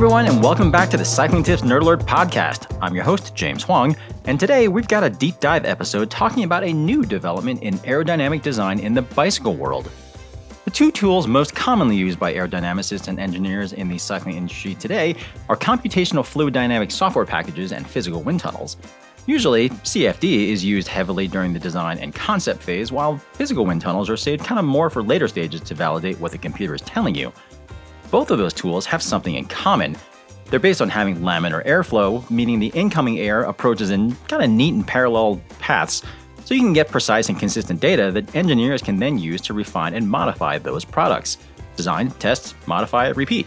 everyone, and welcome back to the Cycling Tips Nerd Alert podcast. I'm your host, James Huang, and today we've got a deep dive episode talking about a new development in aerodynamic design in the bicycle world. The two tools most commonly used by aerodynamicists and engineers in the cycling industry today are computational fluid dynamic software packages and physical wind tunnels. Usually, CFD is used heavily during the design and concept phase, while physical wind tunnels are saved kind of more for later stages to validate what the computer is telling you. Both of those tools have something in common. They're based on having laminar airflow, meaning the incoming air approaches in kind of neat and parallel paths, so you can get precise and consistent data that engineers can then use to refine and modify those products. Design, test, modify, repeat.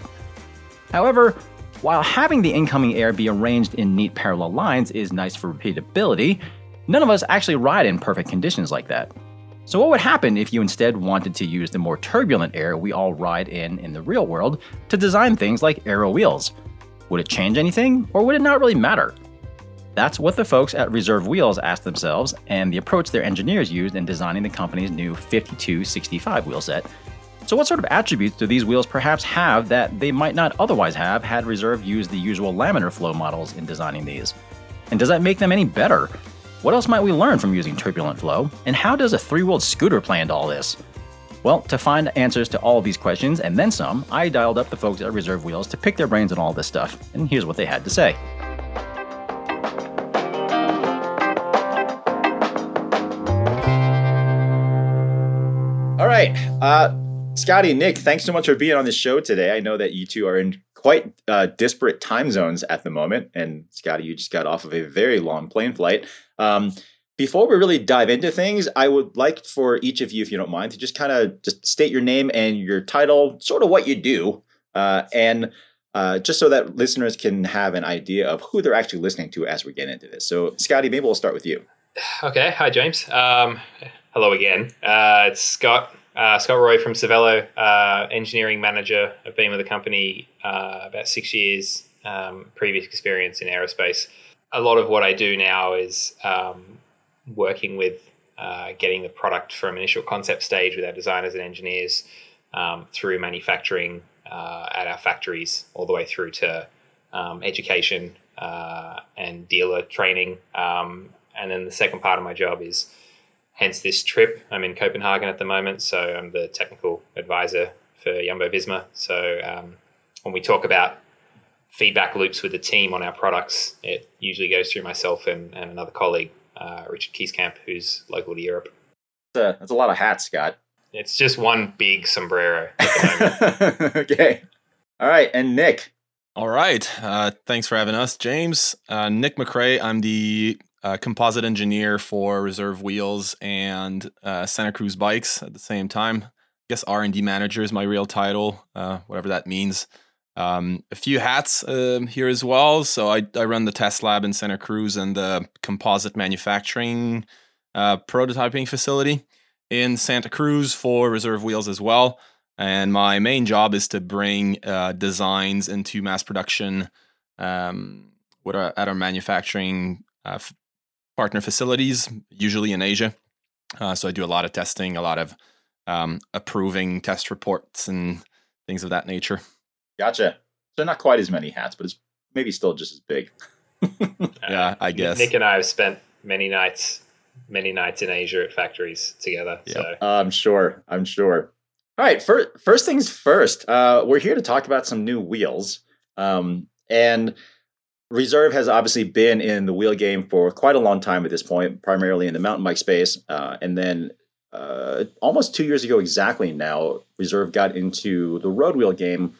However, while having the incoming air be arranged in neat parallel lines is nice for repeatability, none of us actually ride in perfect conditions like that. So, what would happen if you instead wanted to use the more turbulent air we all ride in in the real world to design things like aero wheels? Would it change anything, or would it not really matter? That's what the folks at Reserve Wheels asked themselves, and the approach their engineers used in designing the company's new 5265 wheel set. So, what sort of attributes do these wheels perhaps have that they might not otherwise have had Reserve used the usual laminar flow models in designing these? And does that make them any better? What else might we learn from using turbulent flow? And how does a three wheeled scooter play into all this? Well, to find answers to all these questions and then some, I dialed up the folks at Reserve Wheels to pick their brains on all this stuff, and here's what they had to say. All right. Uh, Scotty, Nick, thanks so much for being on the show today. I know that you two are in quite uh, disparate time zones at the moment. And Scotty, you just got off of a very long plane flight. Um, before we really dive into things, I would like for each of you, if you don't mind, to just kind of just state your name and your title, sort of what you do, uh, and uh, just so that listeners can have an idea of who they're actually listening to as we get into this. So, Scotty, maybe we'll start with you. Okay. Hi, James. Um, hello again. Uh, it's Scott. Uh, Scott Roy from Cervelo, uh, engineering manager. I've been with the company uh, about six years, um, previous experience in aerospace. A lot of what I do now is um, working with uh, getting the product from initial concept stage with our designers and engineers um, through manufacturing uh, at our factories, all the way through to um, education uh, and dealer training. Um, and then the second part of my job is hence this trip. I'm in Copenhagen at the moment, so I'm the technical advisor for Jumbo Visma. So um, when we talk about feedback loops with the team on our products, it usually goes through myself and, and another colleague, uh, Richard Kieskamp, who's local to Europe. That's a, that's a lot of hats, Scott. It's just one big sombrero okay. All right. And Nick. All right. Uh, thanks for having us, James. Uh, Nick McRae. I'm the uh, composite engineer for Reserve Wheels and uh, Santa Cruz Bikes at the same time. I guess R and D manager is my real title, uh, whatever that means. Um, a few hats um, here as well. So I, I run the test lab in Santa Cruz and the composite manufacturing uh, prototyping facility in Santa Cruz for Reserve Wheels as well. And my main job is to bring uh, designs into mass production um, our, at our manufacturing uh, partner facilities, usually in Asia. Uh, so I do a lot of testing, a lot of um, approving test reports and things of that nature. Gotcha. So not quite as many hats, but it's maybe still just as big. yeah, I guess. Nick and I have spent many nights, many nights in Asia at factories together. Yep. So uh, I'm sure. I'm sure. All right. First, first things first. Uh, we're here to talk about some new wheels. Um, and Reserve has obviously been in the wheel game for quite a long time at this point, primarily in the mountain bike space. Uh, and then uh, almost two years ago, exactly now, Reserve got into the road wheel game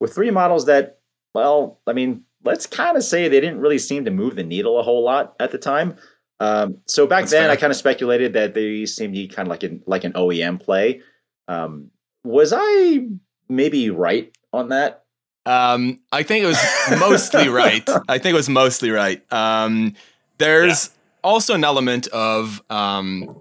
with three models that, well, I mean, let's kind of say they didn't really seem to move the needle a whole lot at the time. Um, so back That's then, fair. I kind of speculated that they seemed to be kind of like an like an OEM play. Um, was I maybe right on that? Um, I think it was mostly right. I think it was mostly right. Um, there's yeah. also an element of um,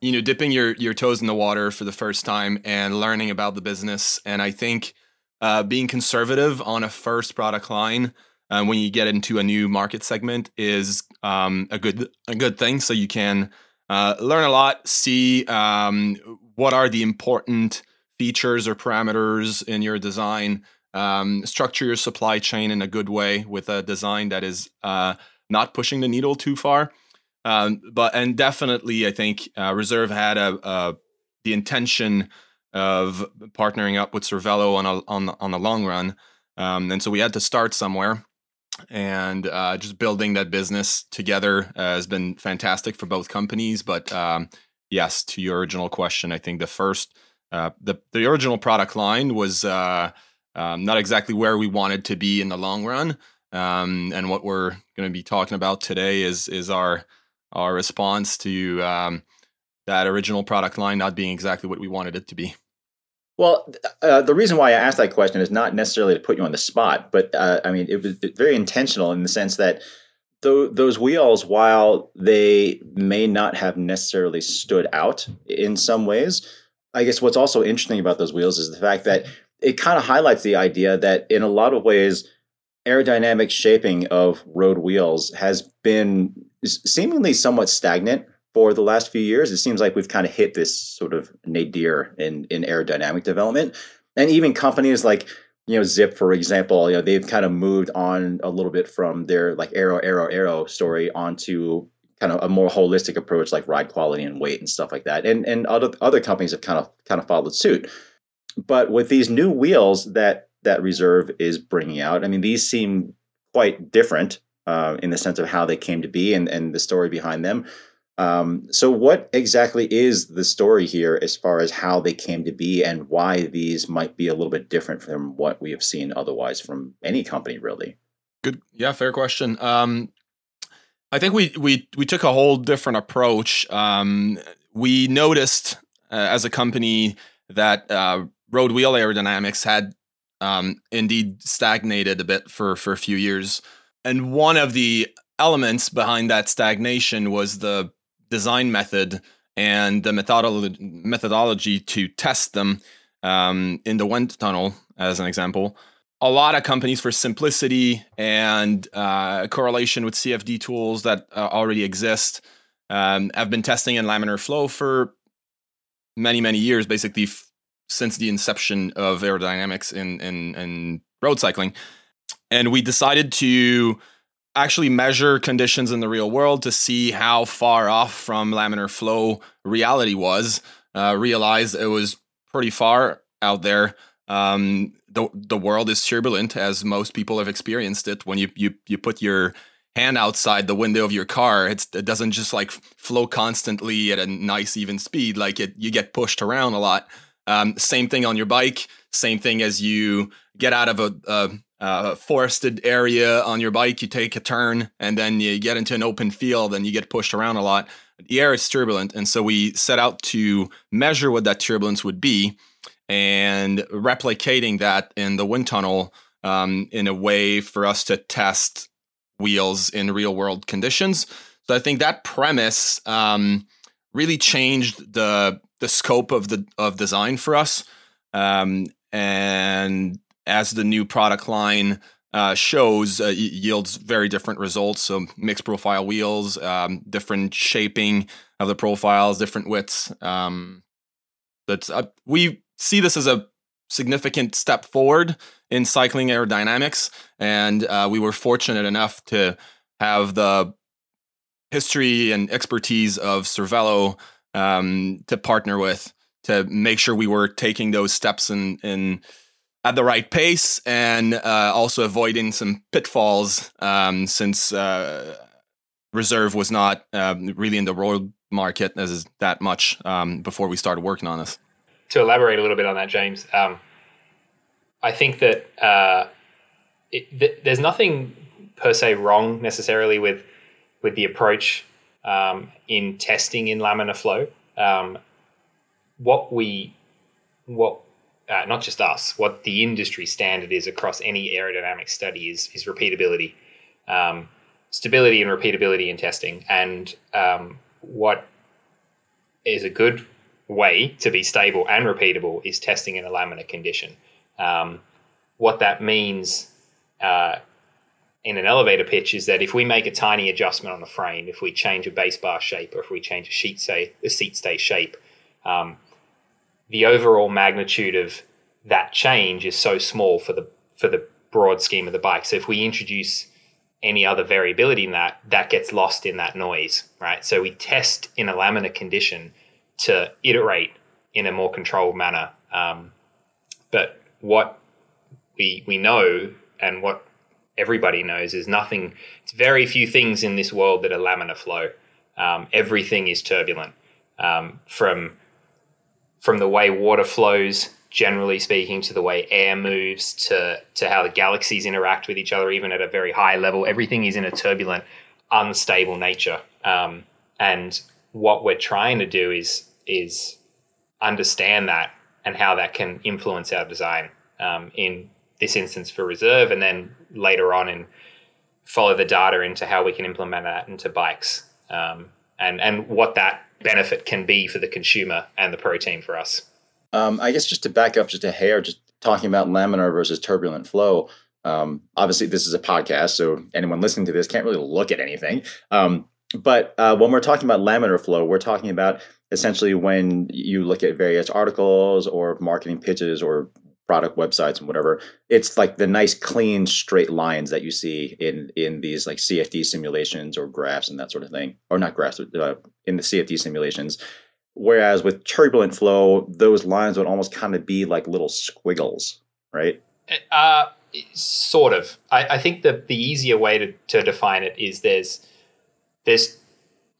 you know dipping your your toes in the water for the first time and learning about the business. And I think uh, being conservative on a first product line uh, when you get into a new market segment is um, a good a good thing. So you can uh, learn a lot, see um, what are the important features or parameters in your design um, structure your supply chain in a good way with a design that is uh, not pushing the needle too far. Um, but and definitely, I think uh, Reserve had a, a, the intention of partnering up with Cervelo on a, on on the long run, um, and so we had to start somewhere. And uh, just building that business together uh, has been fantastic for both companies. But um, yes, to your original question, I think the first uh, the the original product line was uh, um, not exactly where we wanted to be in the long run. Um, and what we're going to be talking about today is is our our response to um, that original product line not being exactly what we wanted it to be. Well, uh, the reason why I asked that question is not necessarily to put you on the spot, but uh, I mean it was very intentional in the sense that th- those wheels, while they may not have necessarily stood out in some ways, I guess what's also interesting about those wheels is the fact that it kind of highlights the idea that in a lot of ways, aerodynamic shaping of road wheels has been seemingly somewhat stagnant for the last few years. It seems like we've kind of hit this sort of nadir in, in aerodynamic development. And even companies like, you know, Zipp, for example, you know, they've kind of moved on a little bit from their like aero, arrow, aero story onto kind of a more holistic approach like ride quality and weight and stuff like that. And and other other companies have kind of kind of followed suit. But with these new wheels that that Reserve is bringing out, I mean, these seem quite different uh, in the sense of how they came to be and and the story behind them. Um, so, what exactly is the story here as far as how they came to be and why these might be a little bit different from what we have seen otherwise from any company, really? Good, yeah, fair question. Um, I think we we we took a whole different approach. Um, we noticed uh, as a company that uh, road wheel aerodynamics had um, indeed stagnated a bit for for a few years, and one of the elements behind that stagnation was the design method and the methodology methodology to test them um, in the wind tunnel, as an example a lot of companies for simplicity and uh, correlation with CFD tools that uh, already exist um, have been testing in laminar flow for many, many years, basically f- since the inception of aerodynamics in, in, in road cycling. And we decided to actually measure conditions in the real world to see how far off from laminar flow reality was. Uh, realized it was pretty far out there. Um, the the world is turbulent, as most people have experienced it. When you you you put your hand outside the window of your car, it doesn't just like flow constantly at a nice even speed. Like it, you get pushed around a lot. Um, same thing on your bike. Same thing as you get out of a, a, a, forested area on your bike, you take a turn, and then you get into an open field, and you get pushed around a lot. The air is turbulent, and so we set out to measure what that turbulence would be and replicating that in the wind tunnel um, in a way for us to test wheels in real world conditions. So I think that premise um, really changed the the scope of the of design for us. Um, and as the new product line uh, shows, uh, yields very different results. So mixed profile wheels, um, different shaping of the profiles, different widths. Um, that's uh, we see this as a significant step forward in cycling aerodynamics. And uh, we were fortunate enough to have the history and expertise of Cervelo um, to partner with to make sure we were taking those steps in, in at the right pace and uh, also avoiding some pitfalls um, since uh, reserve was not um, really in the world market as that much um, before we started working on this to elaborate a little bit on that, James, um, I think that uh, it, th- there's nothing per se wrong necessarily with with the approach um, in testing in laminar flow. Um, what we, what uh, not just us, what the industry standard is across any aerodynamic study is is repeatability, um, stability, and repeatability in testing. And um, what is a good way to be stable and repeatable is testing in a laminar condition. Um, what that means uh, in an elevator pitch is that if we make a tiny adjustment on the frame, if we change a base bar shape or if we change a sheet stay, a seat stay shape, um, the overall magnitude of that change is so small for the for the broad scheme of the bike. So if we introduce any other variability in that, that gets lost in that noise, right? So we test in a laminar condition to iterate in a more controlled manner. Um, but what we we know and what everybody knows is nothing. It's very few things in this world that are laminar flow. Um, everything is turbulent, um, from from the way water flows, generally speaking, to the way air moves, to to how the galaxies interact with each other, even at a very high level. Everything is in a turbulent, unstable nature. Um, and what we're trying to do is is understand that and how that can influence our design um, in this instance for reserve, and then later on and follow the data into how we can implement that into bikes um, and and what that benefit can be for the consumer and the pro team for us. Um, I guess just to back up just a hair, just talking about laminar versus turbulent flow. Um, obviously, this is a podcast, so anyone listening to this can't really look at anything. Um, but uh, when we're talking about laminar flow, we're talking about essentially when you look at various articles or marketing pitches or product websites and whatever it's like the nice clean straight lines that you see in in these like cfd simulations or graphs and that sort of thing. Or not graphs uh, in the cfd simulations. Whereas with turbulent flow those lines would almost kind of be like little squiggles right? Uh, sort of. I, I think the the easier way to, to define it is there's there's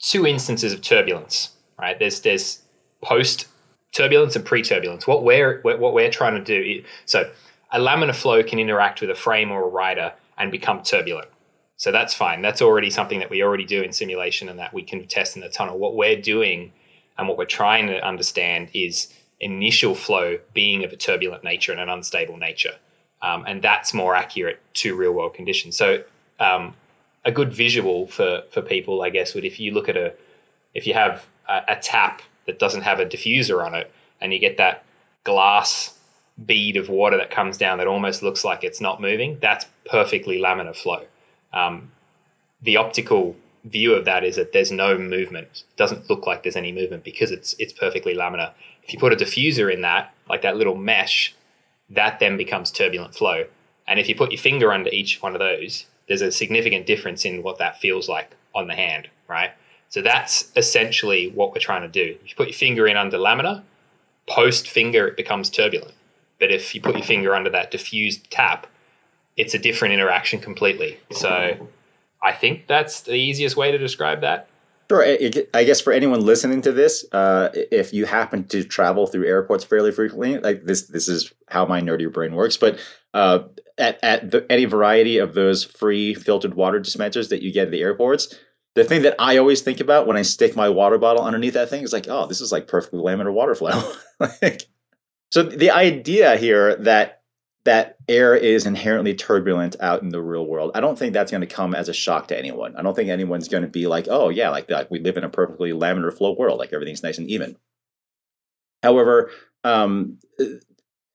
two instances of turbulence right? There's there's post turbulence and pre-turbulence. What we're what we're trying to do. Is, so a laminar flow can interact with a frame or a rider and become turbulent. So that's fine. That's already something that we already do in simulation and that we can test in the tunnel. What we're doing and what we're trying to understand is initial flow being of a turbulent nature and an unstable nature. Um, and that's more accurate to real world conditions. So um, a good visual for, for people, I guess, would if you look at a, if you have a, a tap that doesn't have a diffuser on it, and you get that glass bead of water that comes down that almost looks like it's not moving, that's perfectly laminar flow. Um, the optical view of that is that there's no movement. It doesn't look like there's any movement because it's it's perfectly laminar. If you put a diffuser in that, like that little mesh, that then becomes turbulent flow. And if you put your finger under each one of those, there's a significant difference in what that feels like on the hand, right? So that's essentially what we're trying to do. If you put your finger in under laminar, post finger it becomes turbulent. But if you put your finger under that diffused tap, it's a different interaction completely. So I think that's the easiest way to describe that. Sure. I guess for anyone listening to this, uh, if you happen to travel through airports fairly frequently, like this, this is how my nerdy brain works. But uh, at at the, any variety of those free filtered water dispensers that you get at the airports, the thing that I always think about when I stick my water bottle underneath that thing is like, oh, this is like perfectly laminar water flow. like, so the idea here that that air is inherently turbulent out in the real world, I don't think that's going to come as a shock to anyone. I don't think anyone's going to be like, oh yeah, like that. We live in a perfectly laminar flow world, like everything's nice and even. However, um,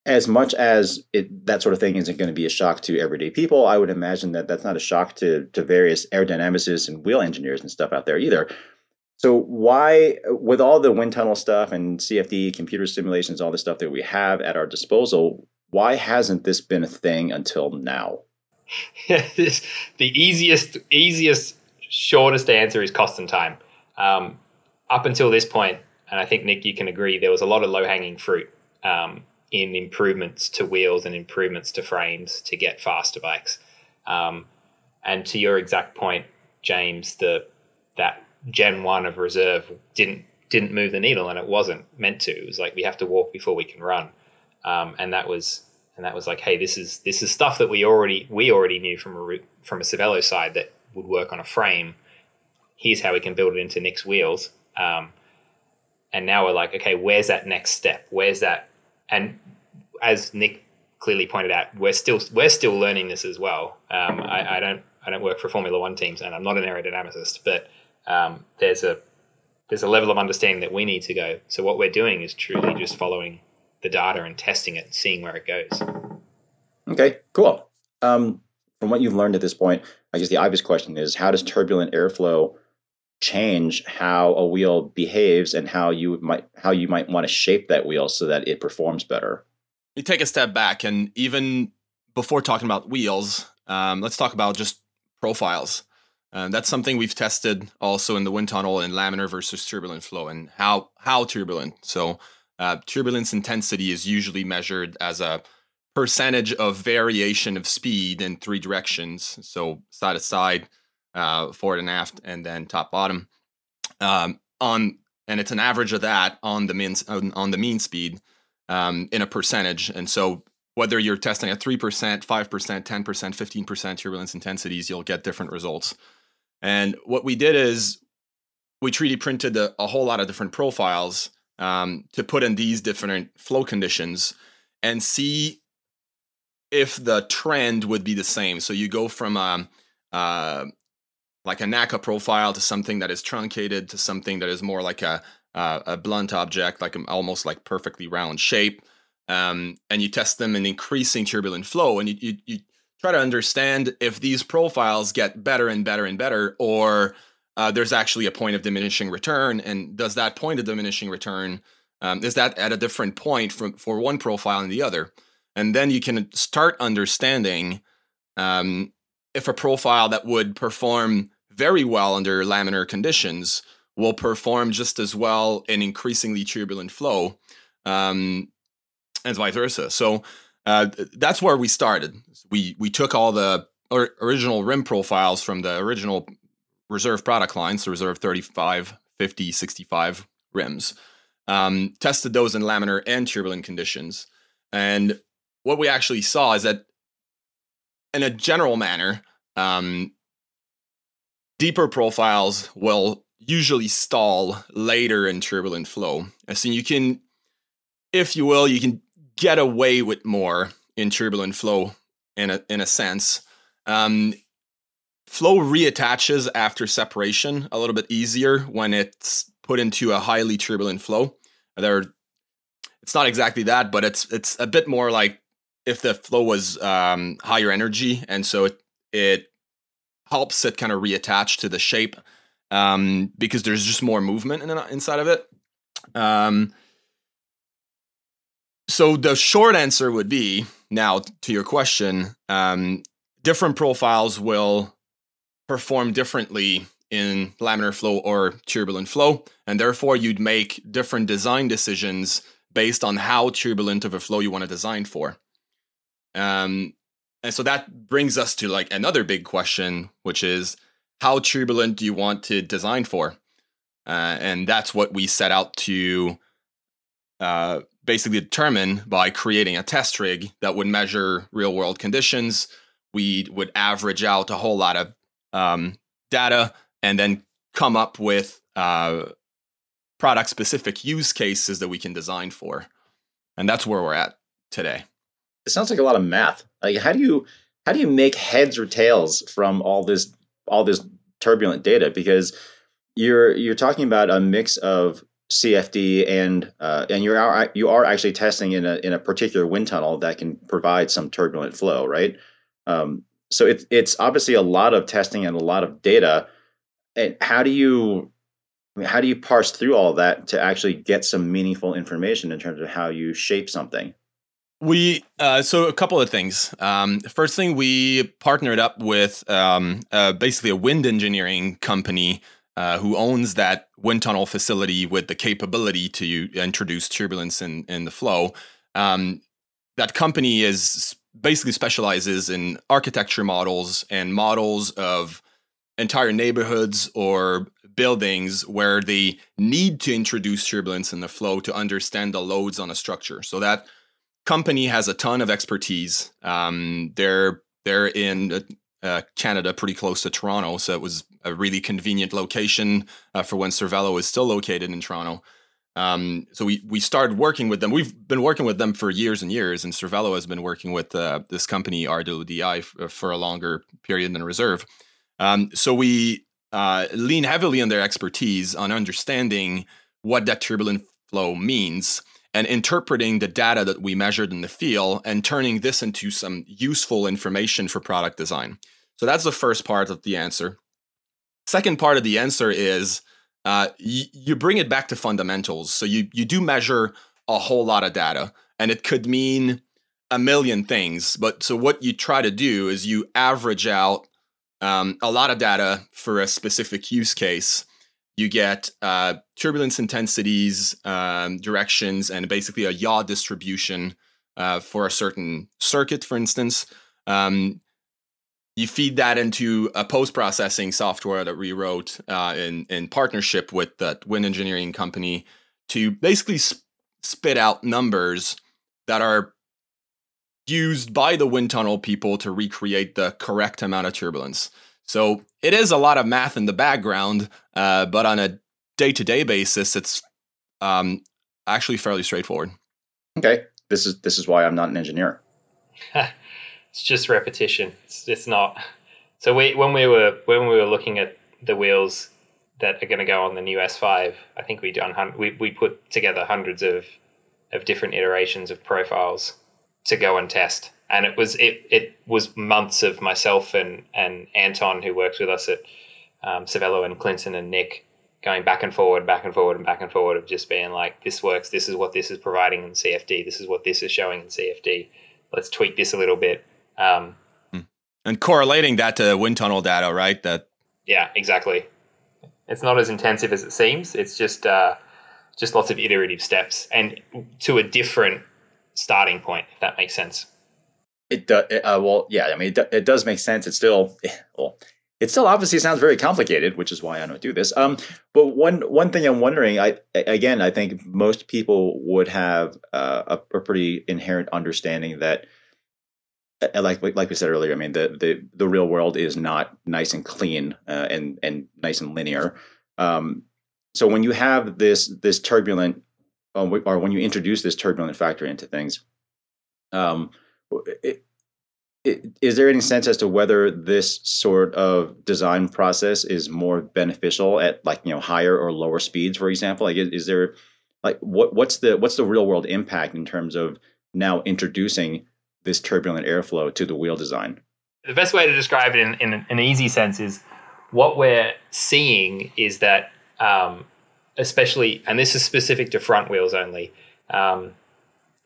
as much as it, that sort of thing isn't going to be a shock to everyday people, I would imagine that that's not a shock to to various aerodynamicists and wheel engineers and stuff out there either. So why, with all the wind tunnel stuff and CFD computer simulations, all the stuff that we have at our disposal, why hasn't this been a thing until now? the easiest, easiest, shortest answer is cost and time. Um, up until this point, and I think Nick, you can agree, there was a lot of low hanging fruit. Um, in improvements to wheels and improvements to frames to get faster bikes. Um, and to your exact point, James, the that Gen One of reserve didn't didn't move the needle, and it wasn't meant to. It was like we have to walk before we can run, um, and that was and that was like, hey, this is this is stuff that we already we already knew from a from a Cervelo side that would work on a frame. Here's how we can build it into Nick's wheels. Um, and now we're like, okay, where's that next step? Where's that and as Nick clearly pointed out, we're still we're still learning this as well. Um, I, I, don't I don't work for Formula One teams, and I'm not an aerodynamicist, but um, there's a there's a level of understanding that we need to go. So what we're doing is truly just following the data and testing it, and seeing where it goes. Okay, cool. Um, from what you've learned at this point, I guess the obvious question is: How does turbulent airflow change how a wheel behaves and how you might how you might want to shape that wheel so that it performs better. You take a step back and even before talking about wheels, um, let's talk about just profiles. Uh, that's something we've tested also in the wind tunnel in laminar versus turbulent flow and how how turbulent. So uh, turbulence intensity is usually measured as a percentage of variation of speed in three directions. So side to side, uh, forward and aft, and then top bottom. Um, on and it's an average of that on the mean on the mean speed um, in a percentage. And so whether you're testing at three percent, five percent, ten percent, fifteen percent turbulence intensities, you'll get different results. And what we did is we 3D printed a, a whole lot of different profiles um, to put in these different flow conditions and see if the trend would be the same. So you go from a, uh, like a NACA profile to something that is truncated to something that is more like a uh, a blunt object, like almost like perfectly round shape, um, and you test them in increasing turbulent flow, and you, you you try to understand if these profiles get better and better and better, or uh, there's actually a point of diminishing return, and does that point of diminishing return um, is that at a different point from for one profile and the other, and then you can start understanding um, if a profile that would perform very well under laminar conditions will perform just as well in increasingly turbulent flow, um, and vice versa. So uh, that's where we started. We we took all the original rim profiles from the original reserve product lines, so reserve 35, 50, 65 rims, um, tested those in laminar and turbulent conditions, and what we actually saw is that, in a general manner, um, deeper profiles will usually stall later in turbulent flow. So you can, if you will, you can get away with more in turbulent flow in a in a sense. Um, flow reattaches after separation a little bit easier when it's put into a highly turbulent flow. There, it's not exactly that, but it's it's a bit more like if the flow was um, higher energy, and so it it helps it kind of reattach to the shape um, because there's just more movement in, inside of it. Um, so the short answer would be now to your question, um, different profiles will perform differently in laminar flow or turbulent flow, and therefore you'd make different design decisions based on how turbulent of a flow you want to design for. Um, and so that brings us to like another big question, which is how turbulent do you want to design for? Uh, and that's what we set out to uh, basically determine by creating a test rig that would measure real world conditions. We would average out a whole lot of um, data and then come up with uh, product specific use cases that we can design for. And that's where we're at today it sounds like a lot of math. Like how do you how do you make heads or tails from all this all this turbulent data? Because you're you're talking about a mix of CFD and uh, and you are you are actually testing in a in a particular wind tunnel that can provide some turbulent flow, right? Um, so it's it's obviously a lot of testing and a lot of data. And how do you I mean, how do you parse through all that to actually get some meaningful information in terms of how you shape something? We uh, so a couple of things. Um, first thing, we partnered up with um, uh, basically a wind engineering company uh, who owns that wind tunnel facility with the capability to introduce turbulence in in the flow. Um, that company is basically specializes in architecture models and models of entire neighborhoods or buildings where they need to introduce turbulence in the flow to understand the loads on a structure. So that company has a ton of expertise. Um, they're they're in uh, uh, Canada, pretty close to Toronto, so it was a really convenient location uh, for when Cervelo is still located in Toronto. Um, so we we started working with them. We've been working with them for years and years, and Cervelo has been working with uh, this company RWDI f- uh, for a longer period than Reserve. Um, so we uh, lean heavily on their expertise on understanding what that turbulent flow means and interpreting the data that we measured in the field and turning this into some useful information for product design. So that's the first part of the answer. Second part of the answer is uh, y- you bring it back to fundamentals. So you you do measure a whole lot of data, and it could mean a million things. But so what you try to do is you average out um, a lot of data for a specific use case. You get uh, turbulence intensities, um, directions, and basically a yaw distribution uh, for a certain circuit, for instance. Um, you feed that into a post processing software that we wrote uh, in in partnership with the wind engineering company to basically sp- spit out numbers that are used by the wind tunnel people to recreate the correct amount of turbulence. So it is a lot of math in the background, uh, but on a day to day basis, it's um, actually fairly straightforward. Okay, this is this is why I'm not an engineer. it's just repetition. It's, it's not. So we when we were when we were looking at the wheels that are going to go on the new S5, I think we done we we put together hundreds of of different iterations of profiles to go and test. And it was it it was months of myself and and Anton who works with us at um, Cervelo and Clinton and Nick going back and forward, back and forward, and back and forward of just being like, this works. This is what this is providing in CFD. This is what this is showing in CFD. Let's tweak this a little bit. Um, hmm. and correlating that to wind tunnel data, right? That yeah, exactly. It's not as intensive as it seems. It's just uh, just lots of iterative steps and to a different starting point, if that makes sense. It does. Uh, well, yeah. I mean, it, it does make sense. It's still well. It still obviously sounds very complicated, which is why I don't do this. Um, but one one thing I'm wondering, I again, I think most people would have uh, a, a pretty inherent understanding that uh, like like we said earlier, I mean the the the real world is not nice and clean uh, and and nice and linear. Um, so when you have this this turbulent, uh, or when you introduce this turbulent factor into things, um, it, it, is there any sense as to whether this sort of design process is more beneficial at like you know higher or lower speeds, for example? Like, is, is there like what what's the what's the real world impact in terms of now introducing this turbulent airflow to the wheel design? The best way to describe it in, in an easy sense is what we're seeing is that um, especially, and this is specific to front wheels only, um,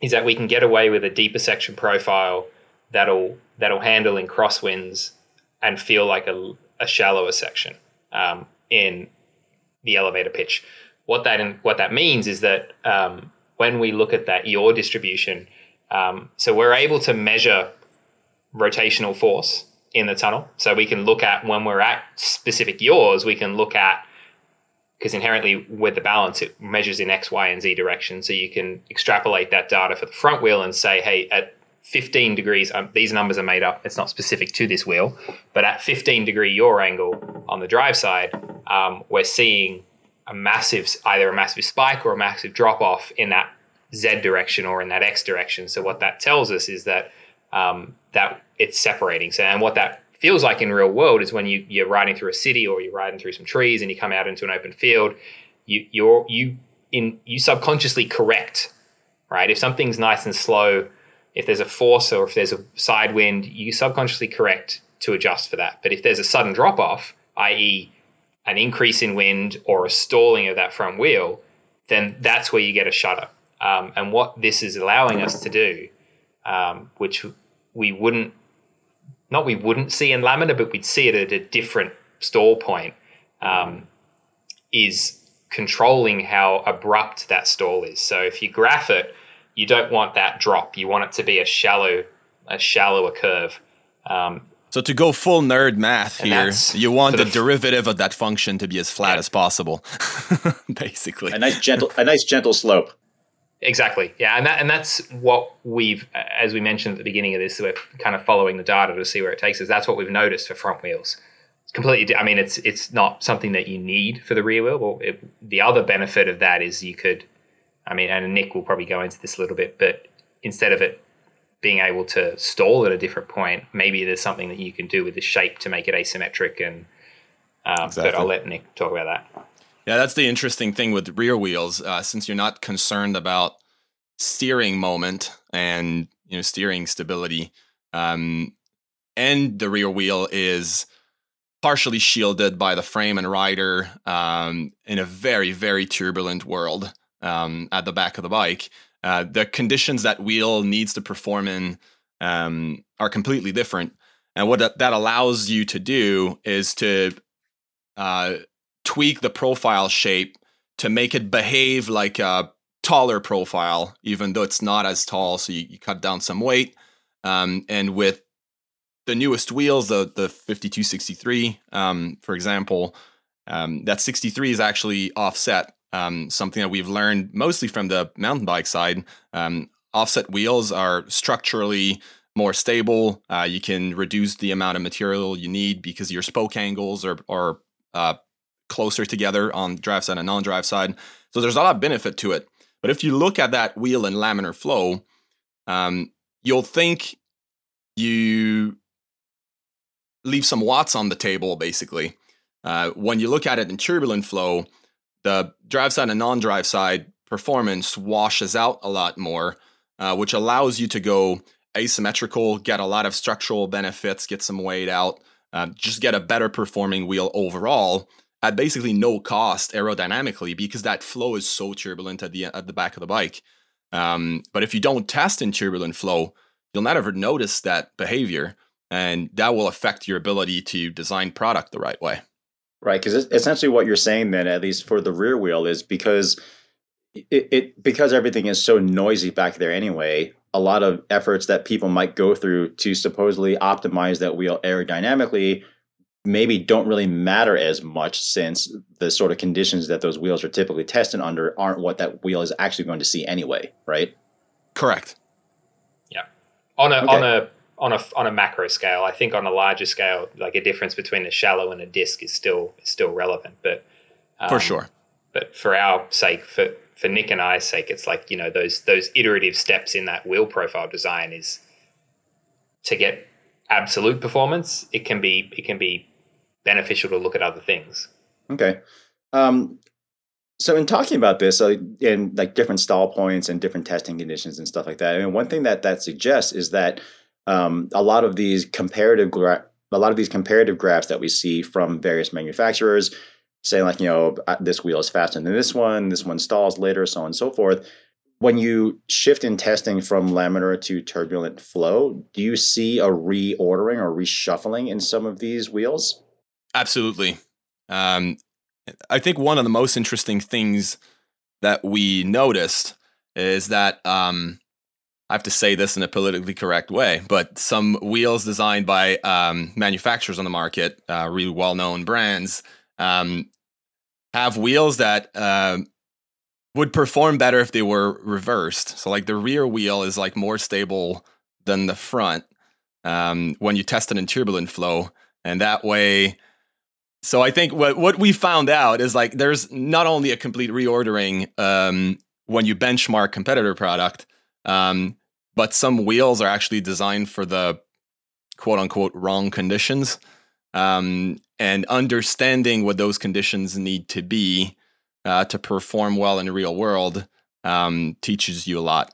is that we can get away with a deeper section profile that'll that'll handle in crosswinds and feel like a, a shallower section um, in the elevator pitch. What that in, what that means is that um, when we look at that yaw distribution, um, so we're able to measure rotational force in the tunnel. So we can look at when we're at specific yaws, we can look at because inherently with the balance it measures in x y and z direction. So you can extrapolate that data for the front wheel and say hey at 15 degrees um, these numbers are made up. It's not specific to this wheel. But at 15 degree yaw angle on the drive side um, we're seeing a massive either a massive spike or a massive drop off in that z direction or in that x direction. So what that tells us is that um, that it's separating. So and what that feels like in real world is when you you're riding through a city or you're riding through some trees and you come out into an open field you you're you in you subconsciously correct right? If something's nice and slow if there's a force or if there's a side wind you subconsciously correct to adjust for that. But if there's a sudden drop off i.e an increase in wind or a stalling of that front wheel then that's where you get a shudder. Um, and what this is allowing us to do um, which we wouldn't not we wouldn't see in Laminar, but we'd see it at a different stall point, um, is controlling how abrupt that stall is. So if you graph it, you don't want that drop. You want it to be a shallow, a shallower curve. Um, so to go full nerd math here, you want the derivative of that function to be as flat yeah. as possible, basically. A nice gentle, a nice gentle slope. Exactly. Yeah, and that and that's what we've, as we mentioned at the beginning of this, we're kind of following the data to see where it takes us. That's what we've noticed for front wheels. It's completely. I mean, it's it's not something that you need for the rear wheel. Well, it, the other benefit of that is you could, I mean, and Nick will probably go into this a little bit, but instead of it being able to stall at a different point, maybe there's something that you can do with the shape to make it asymmetric. And um, exactly. but I'll let Nick talk about that. Yeah, that's the interesting thing with rear wheels. Uh, since you're not concerned about steering moment and you know steering stability, um, and the rear wheel is partially shielded by the frame and rider um, in a very very turbulent world um, at the back of the bike. uh, the conditions that wheel needs to perform in um, are completely different. And what that, allows you to do is to uh, tweak the profile shape to make it behave like a taller profile, even though it's not as tall. So you, you cut down some weight. Um, and with the newest wheels, the the 5263, um, for example, um, that 63 is actually offset. Um, something that we've learned mostly from the mountain bike side. Um, offset wheels are structurally more stable. Uh, you can reduce the amount of material you need because your spoke angles are are uh, closer together on drive side and non-drive side. So there's a lot of benefit to it. But if you look at that wheel in laminar flow, um, you'll think you leave some watts on the table, basically. Uh, when you look at it in turbulent flow, the drive side and non drive side performance washes out a lot more, uh, which allows you to go asymmetrical, get a lot of structural benefits, get some weight out, uh, just get a better performing wheel overall at basically no cost aerodynamically because that flow is so turbulent at the at the back of the bike. Um, but if you don't test in turbulent flow, you'll never notice that behavior, and that will affect your ability to design product the right way. Right, because essentially what you're saying then, at least for the rear wheel, is because it, it because everything is so noisy back there anyway. A lot of efforts that people might go through to supposedly optimize that wheel aerodynamically maybe don't really matter as much since the sort of conditions that those wheels are typically tested under aren't what that wheel is actually going to see anyway, right? Correct. Yeah. On a okay. on a on a on a macro scale, I think on a larger scale, like a difference between a shallow and a disc is still is still relevant. But um, for sure. But for our sake, for for Nick and I's sake, it's like you know those those iterative steps in that wheel profile design is to get absolute performance. It can be it can be beneficial to look at other things. Okay. Um, so in talking about this, uh, in like different stall points and different testing conditions and stuff like that, I mean, one thing that that suggests is that um, a lot of these comparative gra- a lot of these comparative graphs that we see from various manufacturers saying like you know uh, this wheel is faster than this one, this one stalls later, so on and so forth. When you shift in testing from laminar to turbulent flow, do you see a reordering or reshuffling in some of these wheels? Absolutely. Um, I think one of the most interesting things that we noticed is that um, I have to say this in a politically correct way, but some wheels designed by um, manufacturers on the market, uh, really well known brands, um, have wheels that uh, would perform better if they were reversed. So, like the rear wheel is like more stable than the front um, when you test it in turbulent flow, and that way so I think what what we found out is like there's not only a complete reordering um, when you benchmark competitor product, um, but some wheels are actually designed for the quote unquote wrong conditions. Um, and understanding what those conditions need to be uh, to perform well in the real world um, teaches you a lot.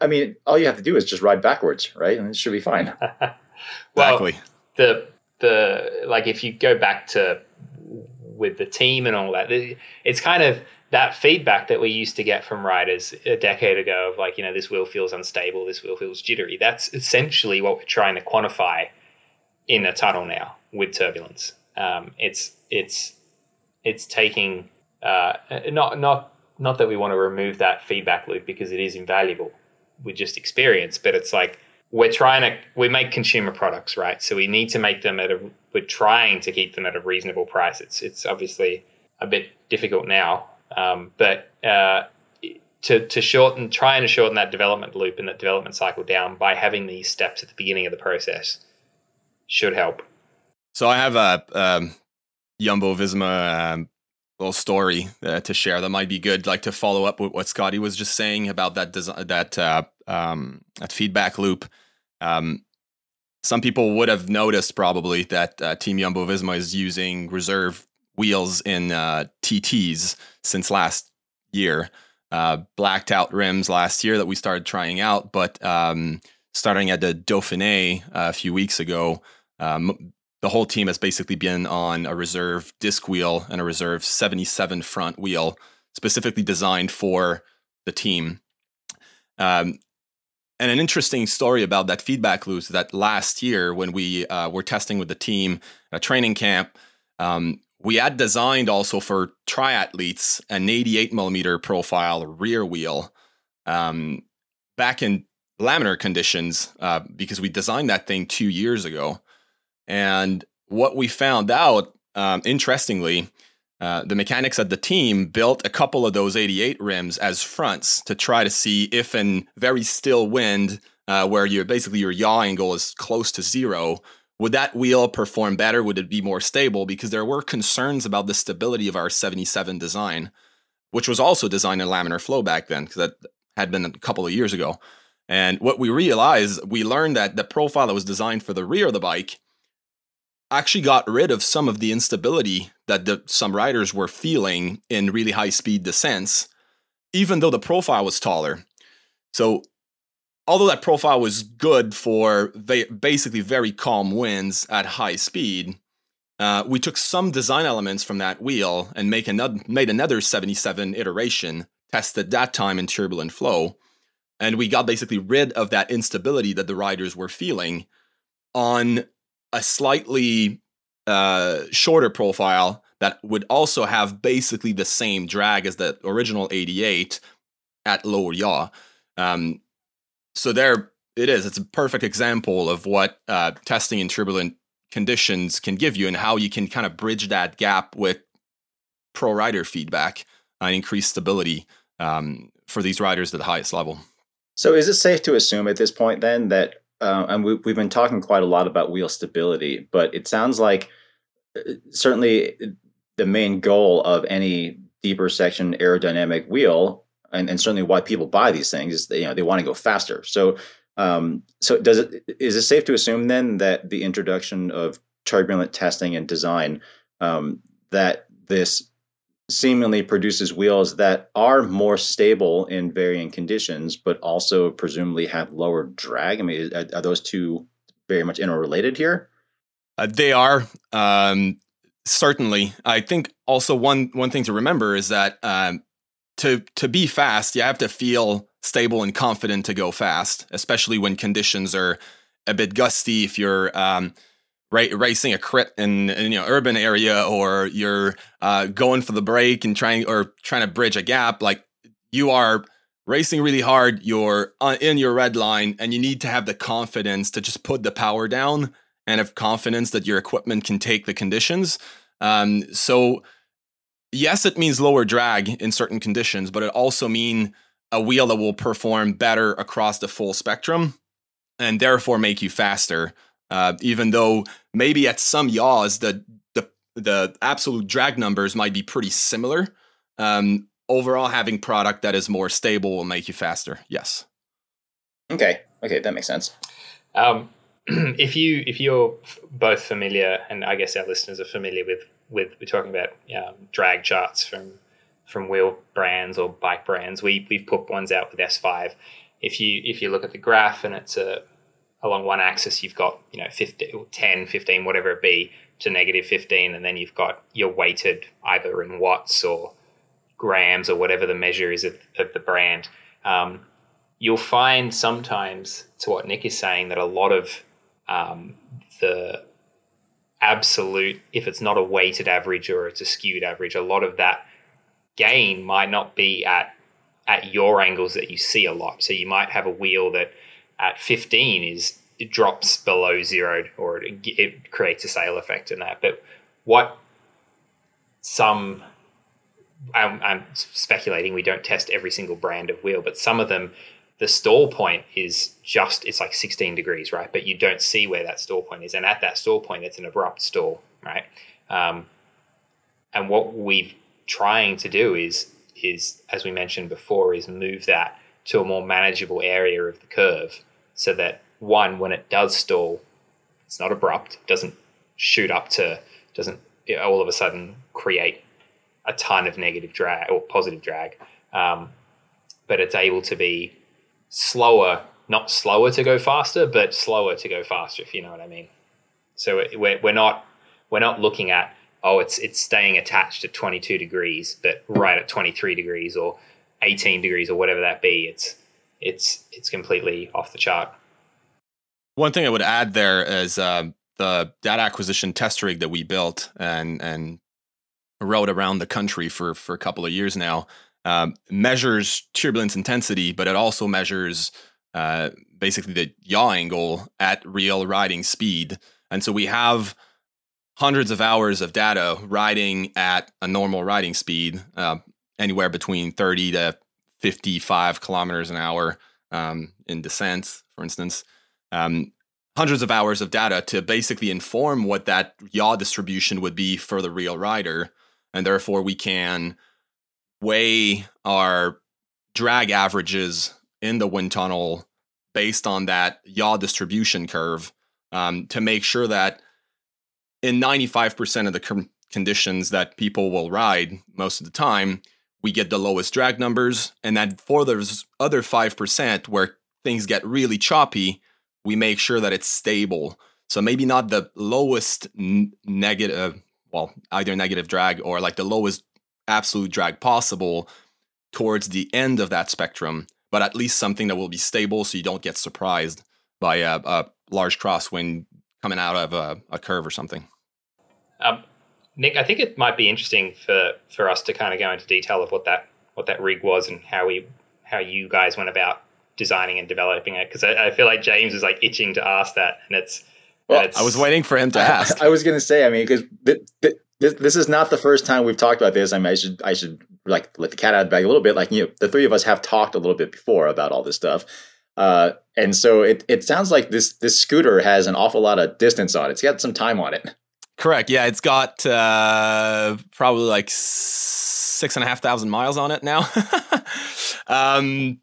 I, mean, all you have to do is just ride backwards, right? And it should be fine. well, exactly. The the like if you go back to with the team and all that, it's kind of that feedback that we used to get from riders a decade ago of like, you know, this wheel feels unstable, this wheel feels jittery. That's essentially what we're trying to quantify in a tunnel now with turbulence. Um, it's it's it's taking uh, not not not that we want to remove that feedback loop because it is invaluable. With just experience, but it's like we're trying to we make consumer products right? So we need to make them at a we're trying to keep them at a reasonable price. It's it's obviously a bit difficult now um, but uh, to to shorten trying to shorten that development loop and that development cycle down by having these steps at the beginning of the process should help. So i have a um, Jumbo Visma um, little story uh, to share that might be good, like to follow up with what Scotty was just saying about that design, that uh, um, that feedback loop. Um, some people would have noticed probably that uh, Team Jumbo Visma is using reserve wheels in uh, TTs since last year. Uh, blacked out rims last year that we started trying out, but um, starting at the Dauphiné uh, a few weeks ago, um, the whole team has basically been on a reserve disc wheel and a reserve 77 front wheel, specifically designed for the team. Um, and an interesting story about that feedback loop is that last year, when we uh, were testing with the team at a training camp, um, we had designed also for triathletes an 88 millimeter profile rear wheel um, back in laminar conditions uh, because we designed that thing two years ago. And what we found out, um, interestingly, uh, the mechanics at the team built a couple of those 88 rims as fronts to try to see if in very still wind, uh, where you're basically your yaw angle is close to zero, would that wheel perform better? Would it be more stable? Because there were concerns about the stability of our 77 design, which was also designed in laminar flow back then, because that had been a couple of years ago. And what we realized, we learned that the profile that was designed for the rear of the bike actually got rid of some of the instability that the, some riders were feeling in really high speed descents, even though the profile was taller. So, although that profile was good for va- basically very calm winds at high speed, uh, we took some design elements from that wheel and make another, made another 77 iteration, tested that time in turbulent flow, and we got basically rid of that instability that the riders were feeling on a slightly uh, shorter profile that would also have basically the same drag as the original 88 at lower yaw. Um, so there it is. It's a perfect example of what uh, testing in turbulent conditions can give you and how you can kind of bridge that gap with pro rider feedback and increase stability um, for these riders at the highest level. So, is it safe to assume at this point then that uh, and we, we've been talking quite a lot about wheel stability, but it sounds like uh, certainly the main goal of any deeper section aerodynamic wheel, and, and certainly why people buy these things is they, you know they want to go faster. So, um, so does it is it safe to assume then that the introduction of turbulent testing and design um, that this seemingly produces wheels that are more stable in varying conditions, but also presumably have lower drag. I mean, are, are those two very much interrelated here? Uh, they are um, certainly. I think also one one thing to remember is that um, to to be fast, you have to feel stable and confident to go fast, especially when conditions are a bit gusty. If you're um, ra- racing a crit in, in, you know urban area or you're uh, going for the break and trying or trying to bridge a gap like you are racing really hard you're in your red line and you need to have the confidence to just put the power down and have confidence that your equipment can take the conditions. Um, so yes it means lower drag in certain conditions but it also mean a wheel that will perform better across the full spectrum and therefore make you faster uh, even though maybe at some yaws the the the absolute drag numbers might be pretty similar. Um, overall, having product that is more stable will make you faster. Yes. Okay. Okay, that makes sense. Um, if you if you're both familiar, and I guess our listeners are familiar with with we're talking about um, drag charts from from wheel brands or bike brands. We we've put ones out with S5. If you if you look at the graph and it's a along one axis you've got you know 15, 10 15 whatever it be to negative 15 and then you've got your weighted either in watts or grams or whatever the measure is of, of the brand. Um, you'll find sometimes to what nick is saying that a lot of um, the absolute if it's not a weighted average or it's a skewed average a lot of that gain might not be at at your angles that you see a lot. So you might have a wheel that at 15 is it drops below zero or it, it creates a sail effect in that. But what some I'm, I'm, speculating we don't test every single brand of wheel, but some of them the stall point is just it's like 16 degrees, right? But you don't see where that stall point is, and at that stall point, it's an abrupt stall, right? Um, and what we're trying to do is is as we mentioned before is move that to a more manageable area of the curve so that one, when it does stall, it's not abrupt, doesn't shoot up to, doesn't all of a sudden create a ton of negative drag or positive drag, um, but it's able to be slower, not slower to go faster, but slower to go faster, if you know what I mean. So we're, we're not we're not looking at oh it's it's staying attached at 22 degrees, but right at 23 degrees or 18 degrees or whatever that be, it's it's it's completely off the chart. One thing I would add there is uh, the data acquisition test rig that we built and and rode around the country for for a couple of years now um, measures turbulence intensity, but it also measures uh, basically the yaw angle at real riding speed. And so we have hundreds of hours of data riding at a normal riding speed, uh, anywhere between 30 to 55 kilometers an hour um, in descent, for instance. Um, hundreds of hours of data to basically inform what that yaw distribution would be for the real rider. And therefore, we can weigh our drag averages in the wind tunnel based on that yaw distribution curve um, to make sure that in 95% of the com- conditions that people will ride most of the time, we get the lowest drag numbers. And then for those other 5% where things get really choppy, we make sure that it's stable. So maybe not the lowest n- negative, well, either negative drag or like the lowest absolute drag possible towards the end of that spectrum, but at least something that will be stable so you don't get surprised by a, a large crosswind coming out of a, a curve or something. Um, Nick, I think it might be interesting for, for us to kind of go into detail of what that what that rig was and how we how you guys went about designing and developing it because I, I, feel like James is like itching to ask that and it's well, I was waiting for him to ask. I, I was going to say, I mean, because this, this is not the first time we've talked about this. I mean, I should I should like let the cat out of the bag a little bit. Like you know, the three of us have talked a little bit before about all this stuff, uh, and so it it sounds like this this scooter has an awful lot of distance on it. It's got some time on it. Correct. Yeah, it's got uh, probably like six and a half thousand miles on it now. um,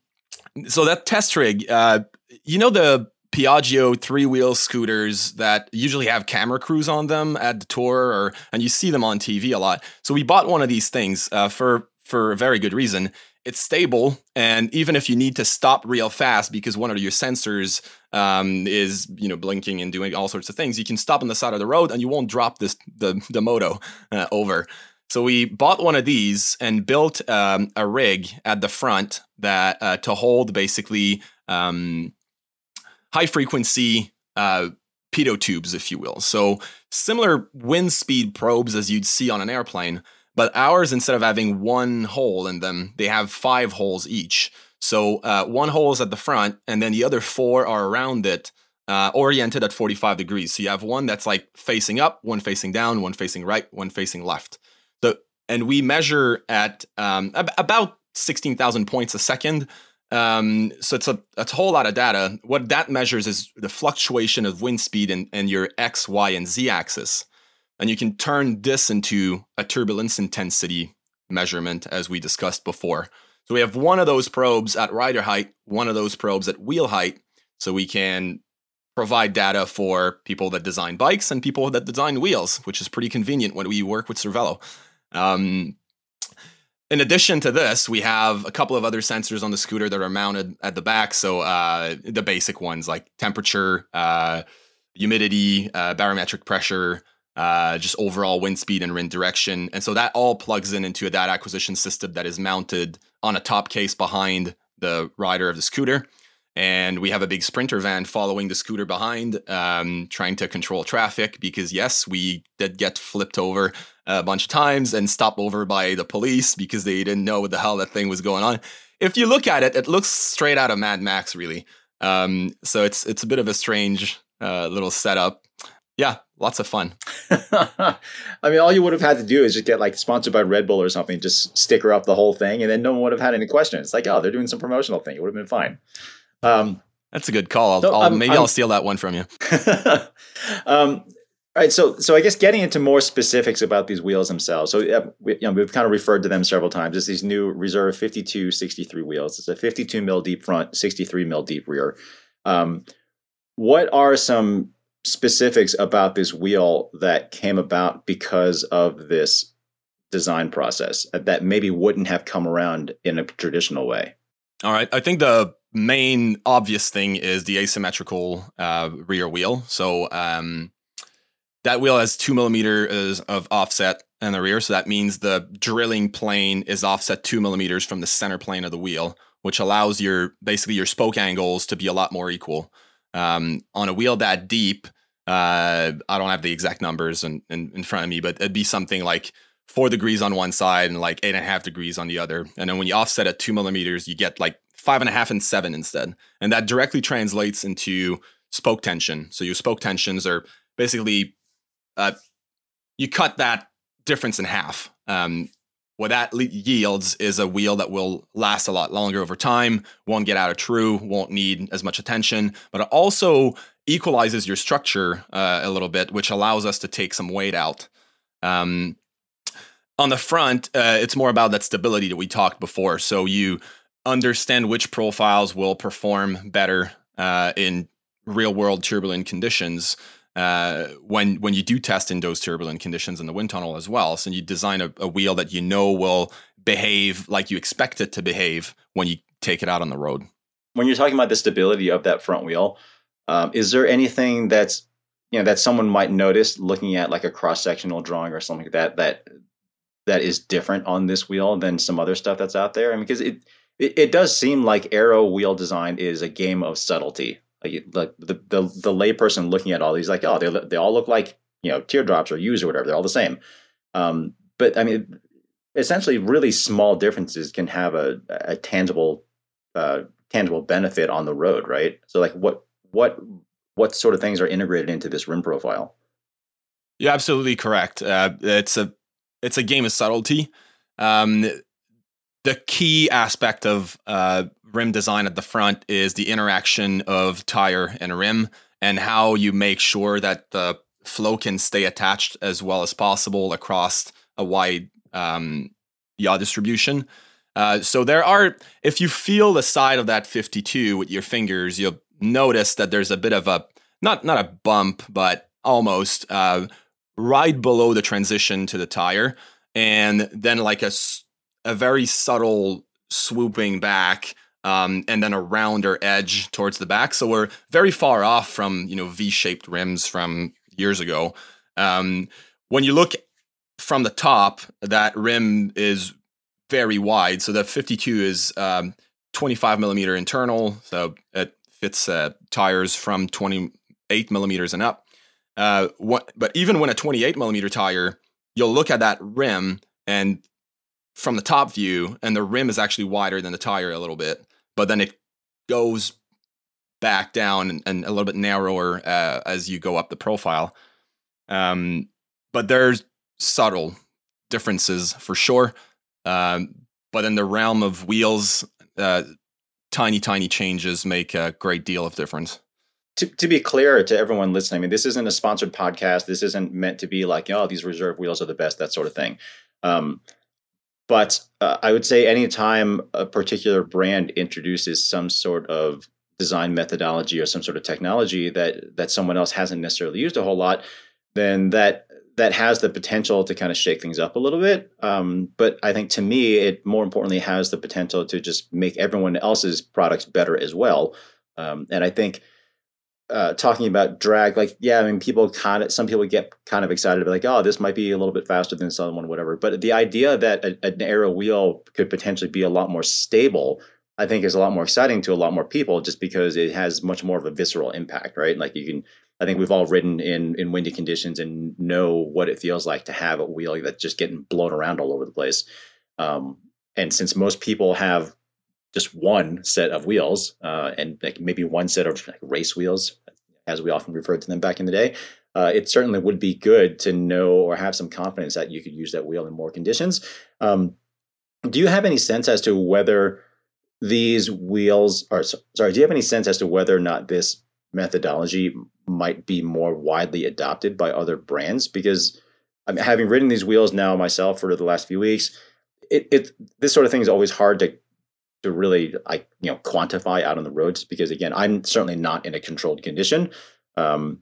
so that test rig, uh, you know the Piaggio three wheel scooters that usually have camera crews on them at the tour, or and you see them on TV a lot. So we bought one of these things uh, for for a very good reason. It's stable, and even if you need to stop real fast because one of your sensors um, is you know blinking and doing all sorts of things, you can stop on the side of the road and you won't drop this the the moto uh, over. So we bought one of these and built um, a rig at the front that uh, to hold basically. Um, high frequency uh, pitot tubes, if you will. So similar wind speed probes as you'd see on an airplane, but ours, instead of having one hole in them, they have five holes each. So uh, one hole is at the front, and then the other four are around it, uh, oriented at 45 degrees. So you have one that's like facing up, one facing down, one facing right, one facing left. So and we measure at um, ab- about 16,000 points a second. Um, so it's a, it's a whole lot of data. What that measures is the fluctuation of wind speed and, and your X, Y, and Z axis. And you can turn this into a turbulence intensity measurement as we discussed before. So we have one of those probes at rider height, one of those probes at wheel height. So we can provide data for people that design bikes and people that design wheels, which is pretty convenient when we work with Cervelo. Um, in addition to this, we have a couple of other sensors on the scooter that are mounted at the back. So uh, the basic ones like temperature, uh, humidity, uh, barometric pressure, uh, just overall wind speed and wind direction. And so that all plugs in into that acquisition system that is mounted on a top case behind the rider of the scooter. And we have a big sprinter van following the scooter behind, um, trying to control traffic because, yes, we did get flipped over a bunch of times and stopped over by the police because they didn't know what the hell that thing was going on. If you look at it, it looks straight out of Mad Max, really. Um, so it's it's a bit of a strange uh, little setup. Yeah, lots of fun. I mean, all you would have had to do is just get like sponsored by Red Bull or something, just sticker up the whole thing, and then no one would have had any questions. It's like, oh, they're doing some promotional thing. It would have been fine. Um, That's a good call. I'll, so I'll maybe i will steal that one from you. um, all right, so so I guess getting into more specifics about these wheels themselves. So yeah, we, you know, we've kind of referred to them several times. It's these new Reserve 52 63 wheels. It's a 52 mil deep front, 63 mil deep rear. Um, what are some specifics about this wheel that came about because of this design process that maybe wouldn't have come around in a traditional way? All right, I think the main obvious thing is the asymmetrical uh, rear wheel. So um, that wheel has two millimeters of offset in the rear, so that means the drilling plane is offset two millimeters from the center plane of the wheel, which allows your basically your spoke angles to be a lot more equal. Um, on a wheel that deep, uh, I don't have the exact numbers in, in, in front of me, but it'd be something like four degrees on one side and like eight and a half degrees on the other. And then when you offset at two millimeters, you get like five and a half and seven instead. And that directly translates into spoke tension. So your spoke tensions are basically uh, you cut that difference in half. Um, what that yields is a wheel that will last a lot longer over time, won't get out of true, won't need as much attention, but it also equalizes your structure uh, a little bit, which allows us to take some weight out. Um, on the front, uh, it's more about that stability that we talked before. So you understand which profiles will perform better uh, in real world turbulent conditions uh, when when you do test in those turbulent conditions in the wind tunnel as well. So you design a, a, wheel that you know will behave like you expect it to behave when you take it out on the road. When you're talking about the stability of that front wheel, um, is there anything that's you know that someone might notice looking at like a cross sectional drawing or something like that that that is different on this wheel than some other stuff that's out there? I mean, because it, it it does seem like aero wheel design is a game of subtlety like, the, the the layperson looking at all these, like, oh, they they all look like you know teardrops or U's or whatever. They're all the same. Um, but I mean, essentially, really small differences can have a a tangible uh, tangible benefit on the road, right? So, like, what what what sort of things are integrated into this rim profile? You're absolutely correct. Uh, it's a it's a game of subtlety. Um, the key aspect of uh, rim design at the front is the interaction of tire and rim and how you make sure that the flow can stay attached as well as possible across a wide um, yaw distribution. Uh, so there are, if you feel the side of that 52 with your fingers, you'll notice that there's a bit of a not not a bump, but almost uh, right below the transition to the tire, and then like a a very subtle swooping back um, and then a rounder edge towards the back. So we're very far off from you know V-shaped rims from years ago. Um, when you look from the top, that rim is very wide. So the 52 is um, 25 millimeter internal, so it fits uh, tires from 28 millimeters and up. Uh, what, but even when a 28 millimeter tire, you'll look at that rim and from the top view, and the rim is actually wider than the tire a little bit, but then it goes back down and, and a little bit narrower uh, as you go up the profile. Um, but there's subtle differences for sure. Um, but in the realm of wheels, uh, tiny, tiny changes make a great deal of difference. To, to be clear to everyone listening, I mean, this isn't a sponsored podcast. This isn't meant to be like, oh, these reserve wheels are the best, that sort of thing. Um, but uh, I would say anytime a particular brand introduces some sort of design methodology or some sort of technology that that someone else hasn't necessarily used a whole lot, then that that has the potential to kind of shake things up a little bit. Um, but I think to me, it more importantly has the potential to just make everyone else's products better as well. Um, and I think uh, talking about drag, like yeah, I mean, people kind of some people get kind of excited, like oh, this might be a little bit faster than someone, whatever. But the idea that a, an aero wheel could potentially be a lot more stable, I think, is a lot more exciting to a lot more people, just because it has much more of a visceral impact, right? Like you can, I think we've all ridden in in windy conditions and know what it feels like to have a wheel that's just getting blown around all over the place. Um, and since most people have just one set of wheels uh, and like maybe one set of like race wheels, as we often referred to them back in the day. Uh, it certainly would be good to know or have some confidence that you could use that wheel in more conditions. Um, do you have any sense as to whether these wheels are sorry? Do you have any sense as to whether or not this methodology might be more widely adopted by other brands? Because I mean, having ridden these wheels now myself for the last few weeks, it, it this sort of thing is always hard to to really like you know quantify out on the roads because again i'm certainly not in a controlled condition um,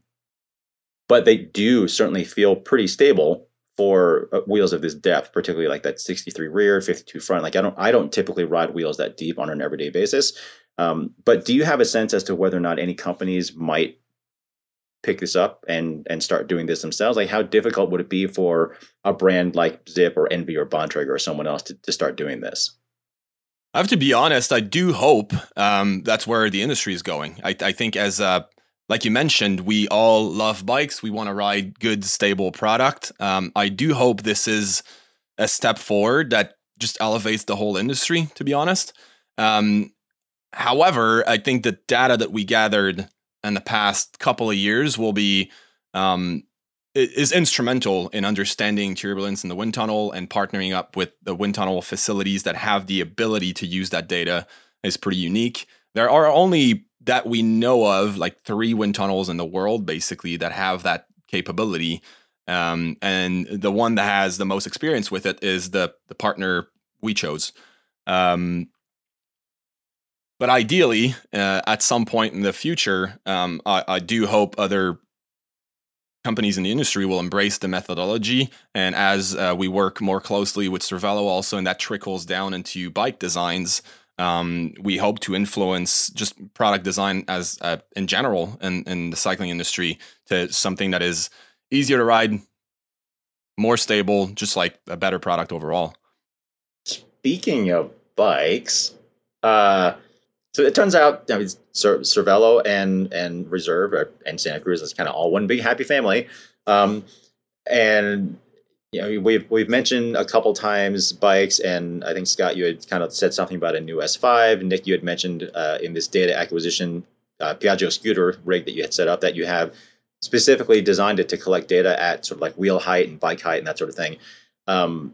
but they do certainly feel pretty stable for uh, wheels of this depth particularly like that 63 rear 52 front. Like i don't i don't typically ride wheels that deep on an everyday basis um, but do you have a sense as to whether or not any companies might pick this up and and start doing this themselves? Like how difficult would it be for a brand like Zipp or ENVE or bontrager or someone else to, to start doing this I have to be honest. I do hope um, that's where the industry is going. I, I think, as uh, like you mentioned, we all love bikes. We want to ride good, stable product. Um, I do hope this is a step forward that just elevates the whole industry. To be honest, um, however, I think the data that we gathered in the past couple of years will be um, is instrumental in understanding turbulence in the wind tunnel and partnering up with the wind tunnel facilities that have the ability to use that data is pretty unique. There are only that we know of like three wind tunnels in the world basically that have that capability. Um, and the one that has the most experience with it is the the partner we chose. Um, but ideally, uh, at some point in the future, um, I, I, do hope other companies in the industry will embrace the methodology. And as uh, we work more closely with Cervelo also, and that trickles down into bike designs, um, we hope to influence just product design as uh, in general in, in the cycling industry to something that is easier to ride, more stable, just like a better product overall. Speaking of bikes, uh, so it turns out, I mean, Cer- Cervelo and and Reserve and Santa Cruz is kind of all one big happy family. Um, and you know, we've we've mentioned a couple times bikes, and I think Scott, you had kind of said something about a new S5. Nick, you had mentioned uh, in this data acquisition uh, Piaggio scooter rig that you had set up that you have specifically designed it to collect data at sort of like wheel height and bike height and that sort of thing. Um,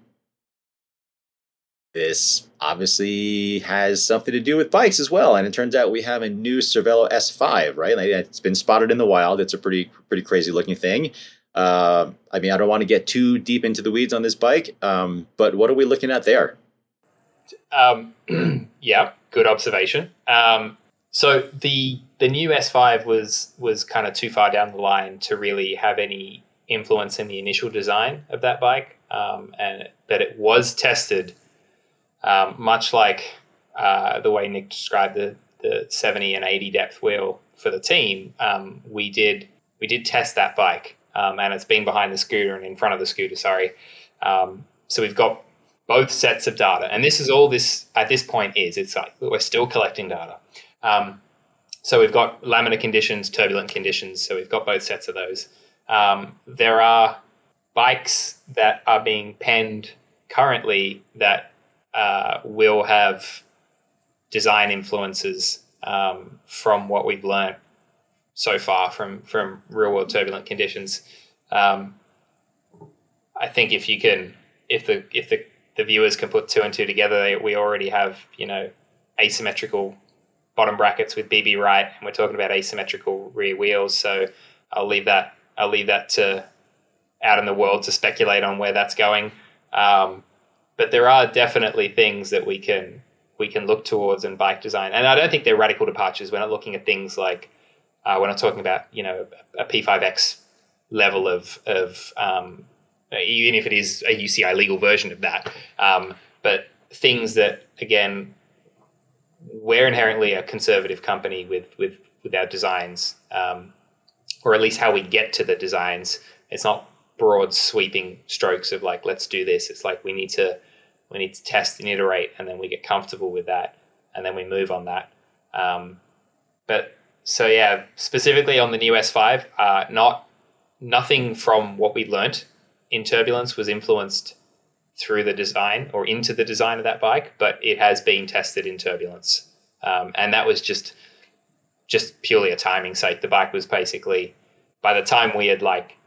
this obviously has something to do with bikes as well. And it turns out we have a new Cervelo S5, right? It's been spotted in the wild. It's a pretty pretty crazy looking thing. Uh, I mean, I don't want to get too deep into the weeds on this bike, um, but what are we looking at there? Um, yeah, good observation. Um, so the the new S5 was was kind of too far down the line to really have any influence in the initial design of that bike, um, and but it was tested um, much like uh, the way Nick described the, the 70 and 80 depth wheel for the team, um, we did we did test that bike, um, and it's been behind the scooter and in front of the scooter. Sorry, um, so we've got both sets of data, and this is all this at this point is. It's like we're still collecting data. Um, so we've got laminar conditions, turbulent conditions. So we've got both sets of those. Um, there are bikes that are being penned currently that uh, will have design influences um, from what we've learned so far from from real world turbulent conditions. Um, I think if you can, if the if the, the viewers can put two and two together, they, we already have you know asymmetrical bottom brackets with BBright, and we're talking about asymmetrical rear wheels. So I'll leave that I'll leave that to out in the world to speculate on where that's going. Um, but there are definitely things that we can we can look towards in bike design, and I don't think they're radical departures. We're not looking at things like uh, we're not talking about you know a P5X level of of um, even if it is a UCI legal version of that, um, but things that again we're inherently a conservative company with with with our designs, um, or at least how we get to the designs. It's not broad sweeping strokes of like let's do this. It's like we need to we need to test and iterate and then we get comfortable with that and then we move on that. Um, but so yeah specifically on the new s5 uh, not nothing from what we learnt in turbulence was influenced through the design or into the design of that bike but it has been tested in turbulence. Um, and that was just just purely a timing sake. The bike was basically by the time we had like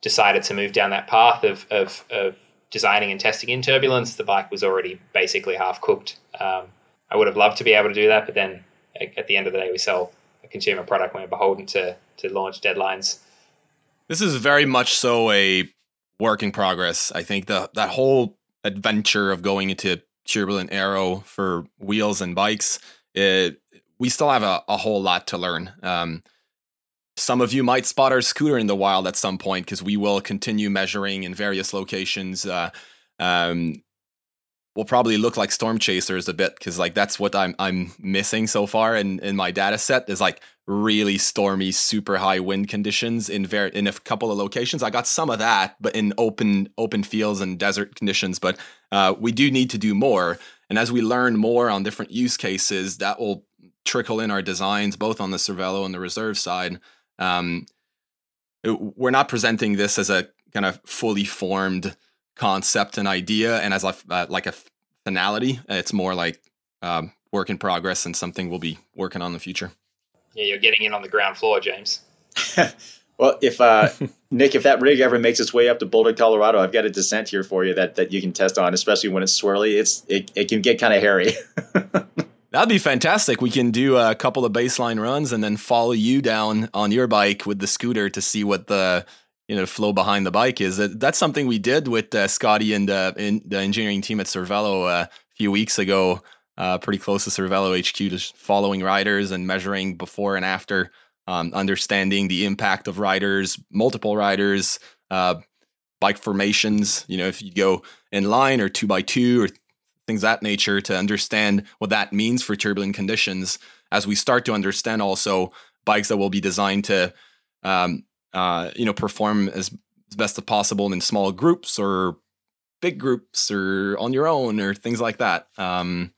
decided to move down that path of, of, of designing and testing in turbulence, the bike was already basically half cooked. Um, I would have loved to be able to do that, but then at the end of the day, we sell a consumer product when we're beholden to, to launch deadlines. This is very much so a work in progress. I think the that whole adventure of going into turbulent aero for wheels and bikes, it, we still have a, a whole lot to learn. Um, some of you might spot our scooter in the wild at some point because we will continue measuring in various locations. Uh, um, we'll probably look like storm chasers a bit because like that's what I'm I'm missing so far in in my data set is like really stormy, super high wind conditions in ver- in a couple of locations. I got some of that, but in open open fields and desert conditions. But uh, we do need to do more. and as we learn more on different use cases, that will trickle in our designs, both on the Cervelo and the reserve side. Um, we're not presenting this as a kind of fully formed concept and idea and as a, uh, like a finality. It's more like um, work in progress and something we'll be working on in the future. Yeah, you're getting in on the ground floor, James. well, if uh, Nick, if that rig ever makes its way up to Boulder, Colorado, I've got a descent here for you that, that you can test on, especially when it's swirly. It's it, it can get kind of hairy. That'd be fantastic. We can do a couple of baseline runs and then follow you down on your bike with the scooter to see what the you know flow behind the bike is. That's something we did with uh, Scotty and uh, the engineering team at Cervelo uh, a few weeks ago. Uh, pretty close to Cervelo HQ, just following riders and measuring before and after, um, understanding the impact of riders, multiple riders, uh, bike formations. You know, if you go in line or two by two or things that nature to understand what that means for turbulent conditions as we start to understand also bikes that will be designed to um, uh, you know perform as, best as possible in small groups or big groups or on your own or things like that. Um,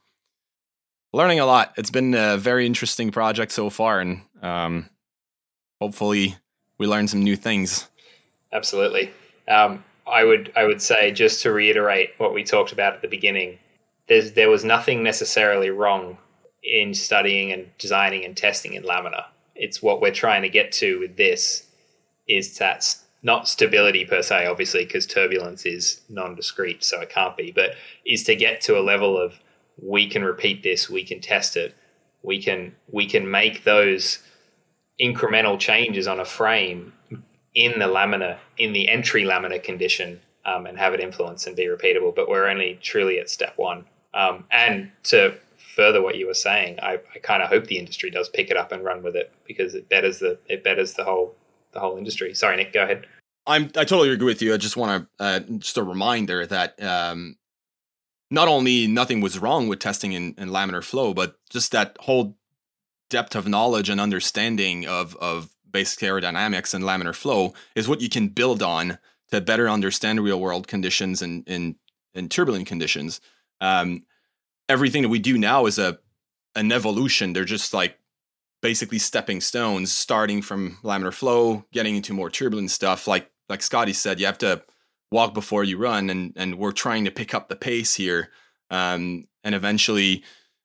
learning a lot. It's been a very interesting project so far and um, hopefully we learn some new things. Absolutely. Um, I would I would say just to reiterate what we talked about at the beginning there's there was nothing necessarily wrong in studying and designing and testing in Laminar. It's what we're trying to get to with this is that not stability per se, obviously, because turbulence is non-discrete, so it can't be, but is to get to a level of we can repeat this, we can test it, we can we can make those incremental changes on a frame in the laminar, in the entry laminar condition, um, and have it influence and be repeatable. But we're only truly at step one. Um, and to further what you were saying, I, I kind of hope the industry does pick it up and run with it because it betters the it betters the whole the whole industry. Sorry, Nick, go ahead. I'm I totally agree with you. I just want to uh, just a reminder that um, not only nothing was wrong with testing in, in laminar flow, but just that whole depth of knowledge and understanding of of basic aerodynamics and laminar flow is what you can build on to better understand real world conditions and in in turbulent conditions um, everything that we do now is a an evolution. They're just like basically stepping stones, starting from laminar flow, getting into more turbulent stuff. Like like Scotty said, you have to walk before you run, and and we're trying to pick up the pace here, um, and eventually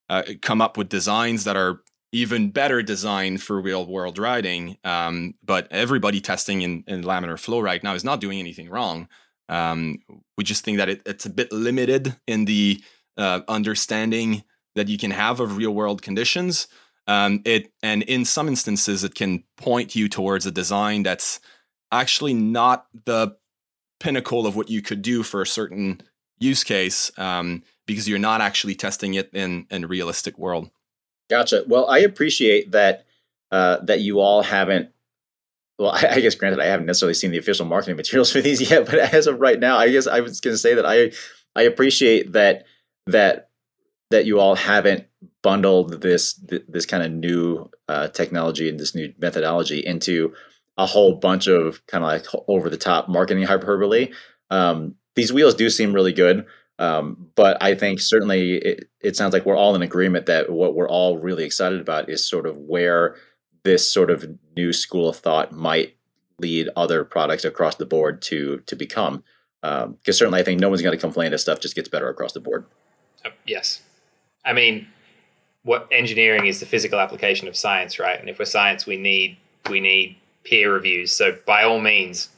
uh, come up with designs that are even better designed for real world riding. Um, but everybody testing in, in laminar flow right now is not doing anything wrong. Um, we just think that it, it's a bit limited in the uh, understanding that you can have of real world conditions. Um, it and in some instances, it can point you towards a design that's actually not the pinnacle of what you could do for a certain use case um, because you're not actually testing it in in realistic world. Gotcha. Well, I appreciate that uh, that you all haven't well, I, guess granted, I haven't necessarily seen the official marketing materials for these yet, but as of right now, I guess I was going to say that I I appreciate that that that you all haven't bundled this this kind of new uh, technology and this new methodology into a whole bunch of kind of like over the top marketing hyperbole. Um, these wheels do seem really good, um, but I think certainly it, it sounds like we're all in agreement that what we're all really excited about is sort of where this sort of new school of thought might lead other products across the board to to become. Because um, certainly, I think no one's going to complain if stuff just gets better across the board. Uh, yes, I mean, what engineering is the physical application of science, right? And if we're science, we need we need peer reviews. So by all means,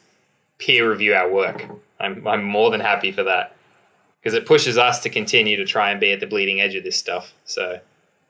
peer review our work. I'm I'm more than happy for that because it pushes us to continue to try and be at the bleeding edge of this stuff. So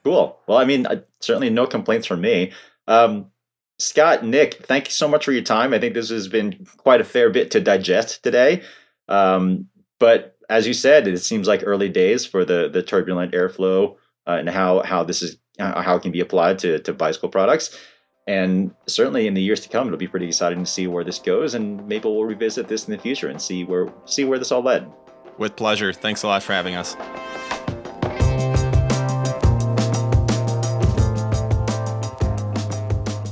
cool. Well, I mean, certainly no complaints from me. Um, Scott, Nick, thank you so much for your time. I think this has been quite a fair bit to digest today. Um, but as you said, it seems like early days for the the turbulent airflow uh, and how how this is how it can be applied to to bicycle products. And certainly in the years to come, it'll be pretty exciting to see where this goes, and maybe we'll revisit this in the future and see where see where this all led. With pleasure. Thanks a lot for having us.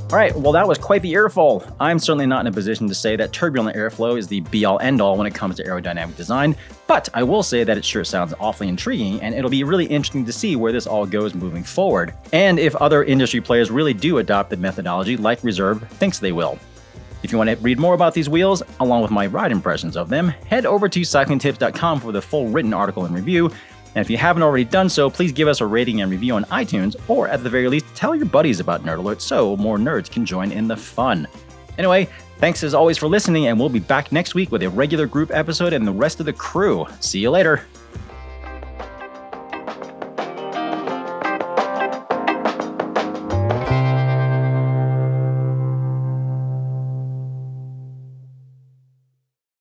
All right, well, that was quite the earful. I'm certainly not in a position to say that turbulent airflow is the be all end all when it comes to aerodynamic design, but I will say that it sure sounds awfully intriguing, and it'll be really interesting to see where this all goes moving forward, and if other industry players really do adopt the methodology like Reserve thinks they will. If you want to read more about these wheels, along with my ride impressions of them, head over to cyclingtips.com for the full written article and review, and if you haven't already done so, please give us a rating and review on iTunes, or at the very least, tell your buddies about Nerd Alert so more nerds can join in the fun. Anyway, thanks as always for listening, and we'll be back next week with a regular group episode and the rest of the crew. See you later.